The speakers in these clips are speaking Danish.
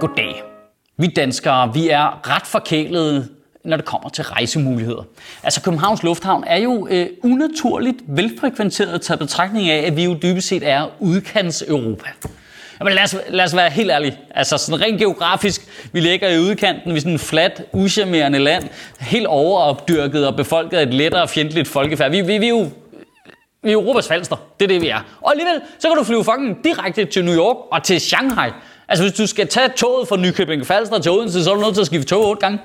Goddag. Vi danskere, vi er ret forkælede, når det kommer til rejsemuligheder. Altså Københavns Lufthavn er jo øh, unaturligt velfrekventeret til betragtning af, at vi jo dybest set er udkants Europa. Jamen lad os, lad os være helt ærlige. Altså sådan rent geografisk, vi ligger i udkanten, vi er sådan en flat, uschammerende land, helt overopdyrket og befolket af et lettere fjendtligt folkefærd. Vi, vi, vi er jo vi er Europas falster. Det er det, vi er. Og alligevel, så kan du flyve fucking direkte til New York og til Shanghai. Altså, hvis du skal tage toget fra Nykøbing Falster til Odense, så er du nødt til at skifte tog otte gange.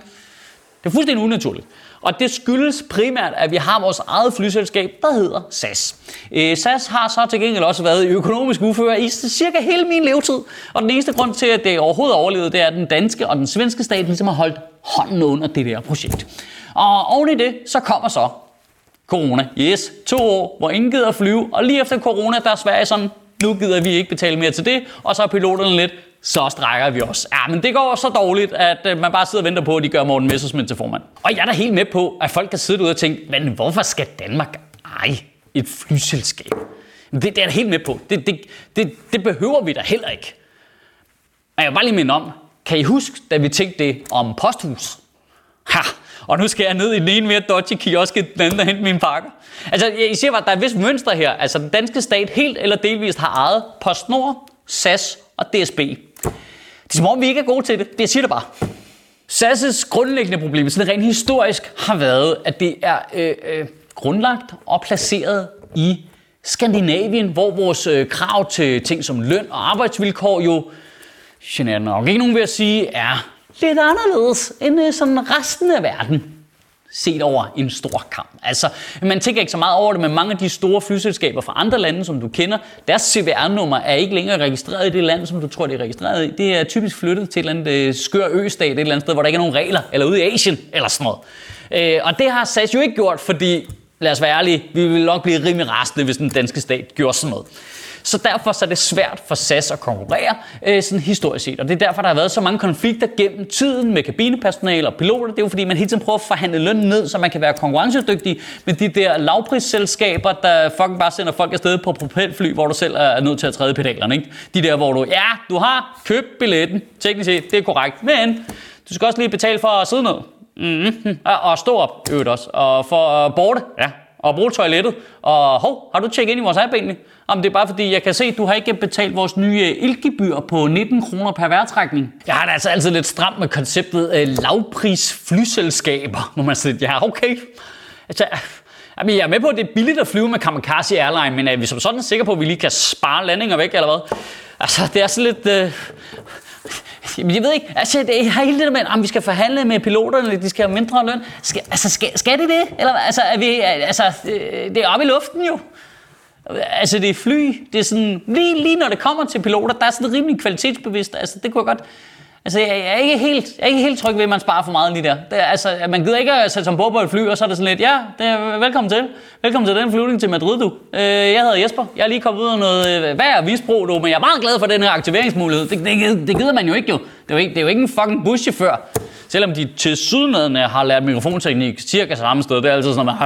Det er fuldstændig unaturligt. Og det skyldes primært, at vi har vores eget flyselskab, der hedder SAS. Øh, SAS har så til gengæld også været i økonomisk uføre i cirka hele min levetid. Og den eneste grund til, at det overhovedet overlevede, det er, at den danske og den svenske stat ligesom har holdt hånden under det der projekt. Og oven i det, så kommer så corona. Yes, to år, hvor ingen gider at flyve, og lige efter corona, der er Sverige sådan, nu gider vi ikke betale mere til det, og så er piloterne lidt, så strækker vi os. Ja, men det går så dårligt, at øh, man bare sidder og venter på, at de gør Morten Messersmith til formand. Og jeg er da helt med på, at folk kan sidde derude og tænke, men hvorfor skal Danmark eje et flyselskab? Det, det er jeg da helt med på. Det, det, det, det behøver vi da heller ikke. Men jeg vil bare lige minde om, kan I huske, da vi tænkte det om posthus? Og nu skal jeg ned i den ene mere dodgy kiosk, den anden og hente mine pakker. Altså, I siger bare, at der er et vist mønster her. Altså, den danske stat helt eller delvist har ejet PostNord, SAS og DSB. Det er som om, vi ikke er gode til det. Det jeg siger det bare. SAS' grundlæggende problem, sådan rent historisk, har været, at det er øh, øh, grundlagt og placeret i Skandinavien, hvor vores øh, krav til ting som løn og arbejdsvilkår jo, generelt nok ikke nogen ved at sige, er lidt anderledes end øh, sådan resten af verden set over en stor kamp. Altså, man tænker ikke så meget over det, men mange af de store flyselskaber fra andre lande, som du kender, deres CVR-nummer er ikke længere registreret i det land, som du tror, det er registreret i. Det er typisk flyttet til et eller andet øh, skør østat, et eller andet sted, hvor der ikke er nogen regler, eller ude i Asien, eller sådan noget. Øh, og det har SAS jo ikke gjort, fordi, lad os være ærlige, vi ville nok blive rimelig rasende, hvis den danske stat gjorde sådan noget. Så derfor så er det svært for SAS at konkurrere øh, sådan historisk set. Og det er derfor, der har været så mange konflikter gennem tiden med kabinepersonale og piloter. Det er jo fordi, man hele tiden prøver at forhandle lønnen ned, så man kan være konkurrencedygtig med de der lavprisselskaber, der fucking bare sender folk afsted på propelfly, hvor du selv er nødt til at træde pedalerne. Ikke? De der, hvor du, ja, du har købt billetten, teknisk set, det er korrekt, men du skal også lige betale for at sidde ned. Mm-hmm. Og stå op, øvrigt også. Og for at borte, ja, og bruge toilettet. Og hov, har du tjekket ind i vores app egentlig? Om det er bare fordi, jeg kan se, at du har ikke betalt vores nye øh, ildgebyr på 19 kroner per værtrækning. Jeg har da altså altid lidt stramt med konceptet øh, lavpris flyselskaber, må man siger, ja okay. Altså, Jamen, jeg er med på, at det er billigt at flyve med Kamikaze Airline, men er vi som sådan sikre på, at vi lige kan spare landinger væk, eller hvad? Altså, det er sådan lidt... Øh... Jamen, jeg ved ikke, altså, det er hele det der med, at vi skal forhandle med piloterne, de skal have mindre løn. Skal, altså, skal, skal det det? Eller, altså, er vi, altså, øh, det er oppe i luften jo. Altså, det er fly. Det er sådan, lige, lige når det kommer til piloter, der er sådan rimelig kvalitetsbevidst. Altså, det kunne jeg godt... Altså, jeg er ikke helt, jeg er ikke helt tryg ved, at man sparer for meget lige der. Det er, altså, man gider ikke at sætte som på på et fly, og så er det sådan lidt, ja, det er, velkommen til. Velkommen til den flyvning til Madrid, du. Øh, jeg hedder Jesper. Jeg er lige kommet ud af noget øh, værd og visbro, du, men jeg er meget glad for den her aktiveringsmulighed. Det, det, det gider man jo ikke, jo. Det er jo ikke, det er jo ikke en fucking buschauffør. Selvom de til sydnederne har lært mikrofonteknik cirka samme sted. Det er altid sådan noget...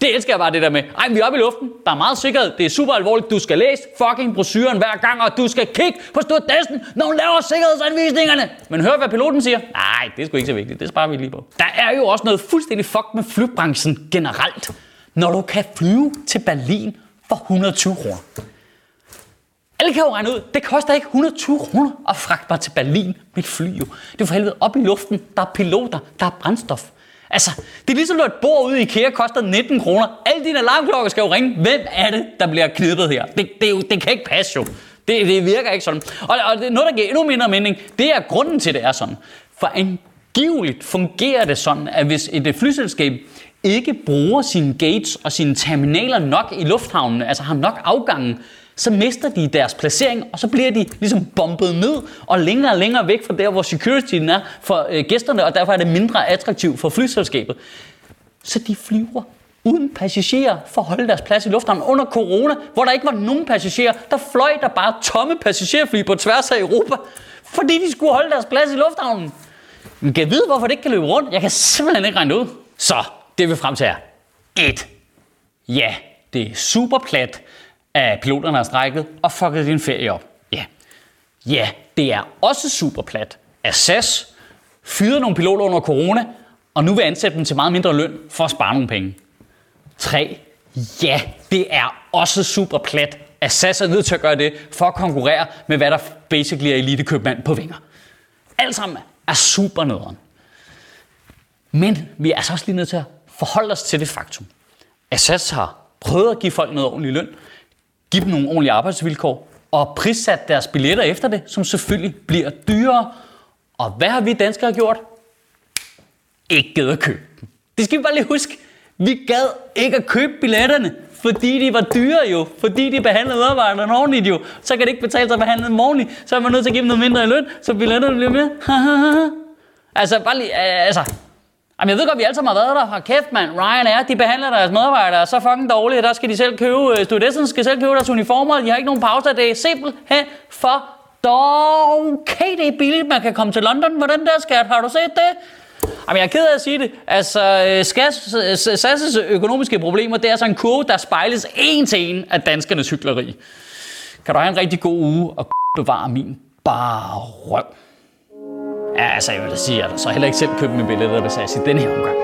Det elsker jeg bare det der med. Ej, vi er oppe i luften. Der er meget sikkerhed. Det er super alvorligt. Du skal læse fucking brosyren hver gang, og du skal kigge på stewarddessen, når hun laver sikkerhedsanvisningerne. Men hør, hvad piloten siger. Nej, det er sgu ikke så vigtigt. Det sparer vi lige på. Der er jo også noget fuldstændig fuck med flybranchen generelt. Når du kan flyve til Berlin for 120 kroner. Alle kan jo regne ud, det koster ikke 120 kroner at fragte mig til Berlin med et fly. Jo. Det er for helvede op i luften. Der er piloter, der er brændstof. Altså, det er ligesom, når et bord ude i IKEA koster 19 kroner. Alle dine alarmklokker skal jo ringe. Hvem er det, der bliver knippet her? Det, det, det kan ikke passe jo. Det, det virker ikke sådan. Og, og det, noget, der giver endnu mindre mening, det er grunden til, det er sådan. For angiveligt fungerer det sådan, at hvis et øh, flyselskab ikke bruger sine gates og sine terminaler nok i lufthavnen, altså har nok afgangen, så mister de deres placering, og så bliver de ligesom bombet ned og længere og længere væk fra der, hvor securityen er for øh, gæsterne, og derfor er det mindre attraktivt for flyselskabet. Så de flyver uden passagerer for at holde deres plads i lufthavnen. Under corona, hvor der ikke var nogen passagerer, der fløj der bare tomme passagerfly på tværs af Europa, fordi de skulle holde deres plads i lufthavnen. Men kan jeg vide, hvorfor det ikke kan løbe rundt? Jeg kan simpelthen ikke regne det ud. Så, det vi frem til er 1. Ja, det er super plat, at piloterne har strækket og fucket din ferie op. Ja. Ja, det er også super plat, at SAS fyrede nogle piloter under corona, og nu vil ansætte dem til meget mindre løn for at spare nogle penge. 3. Ja, det er også super plat, at SAS er nødt til at gøre det for at konkurrere med, hvad der basically er elitekøbmand på vinger. Alt sammen er super nederen. Men vi er altså også lige nødt til at forholde os til det faktum, at SAS har prøvet at give folk noget ordentlig løn, give dem nogle ordentlige arbejdsvilkår, og prissat deres billetter efter det, som selvfølgelig bliver dyrere. Og hvad har vi danskere gjort? Ikke givet at købe dem. Det skal vi bare lige huske. Vi gad ikke at købe billetterne, fordi de var dyre jo, fordi de behandlede medarbejderne ordentligt jo. Så kan det ikke betale sig at behandle dem ordentligt, så er man nødt til at give dem noget mindre i løn, så billetterne bliver med. altså, bare lige, øh, altså, Jamen, jeg ved godt, vi alle sammen har været der. Har kæft, mand. Ryan er, de behandler deres medarbejdere så fucking dårligt. Der skal de selv købe, øh, studenternes skal selv købe deres uniformer. De har ikke nogen pauser. Det er simpelthen for dog. Okay, det er billigt. Man kan komme til London Hvordan den der skat. Har du set det? Jamen, jeg er ked af at sige det. Altså, øh, øh, SAS' økonomiske problemer, det er sådan en kurve, der spejles en til en af danskernes hyggeleri. Kan du have en rigtig god uge og bevare min bare røv. Ja, altså jeg vil da sige, at jeg så heller ikke selv købte mine billetter, hvis jeg i den her omgang.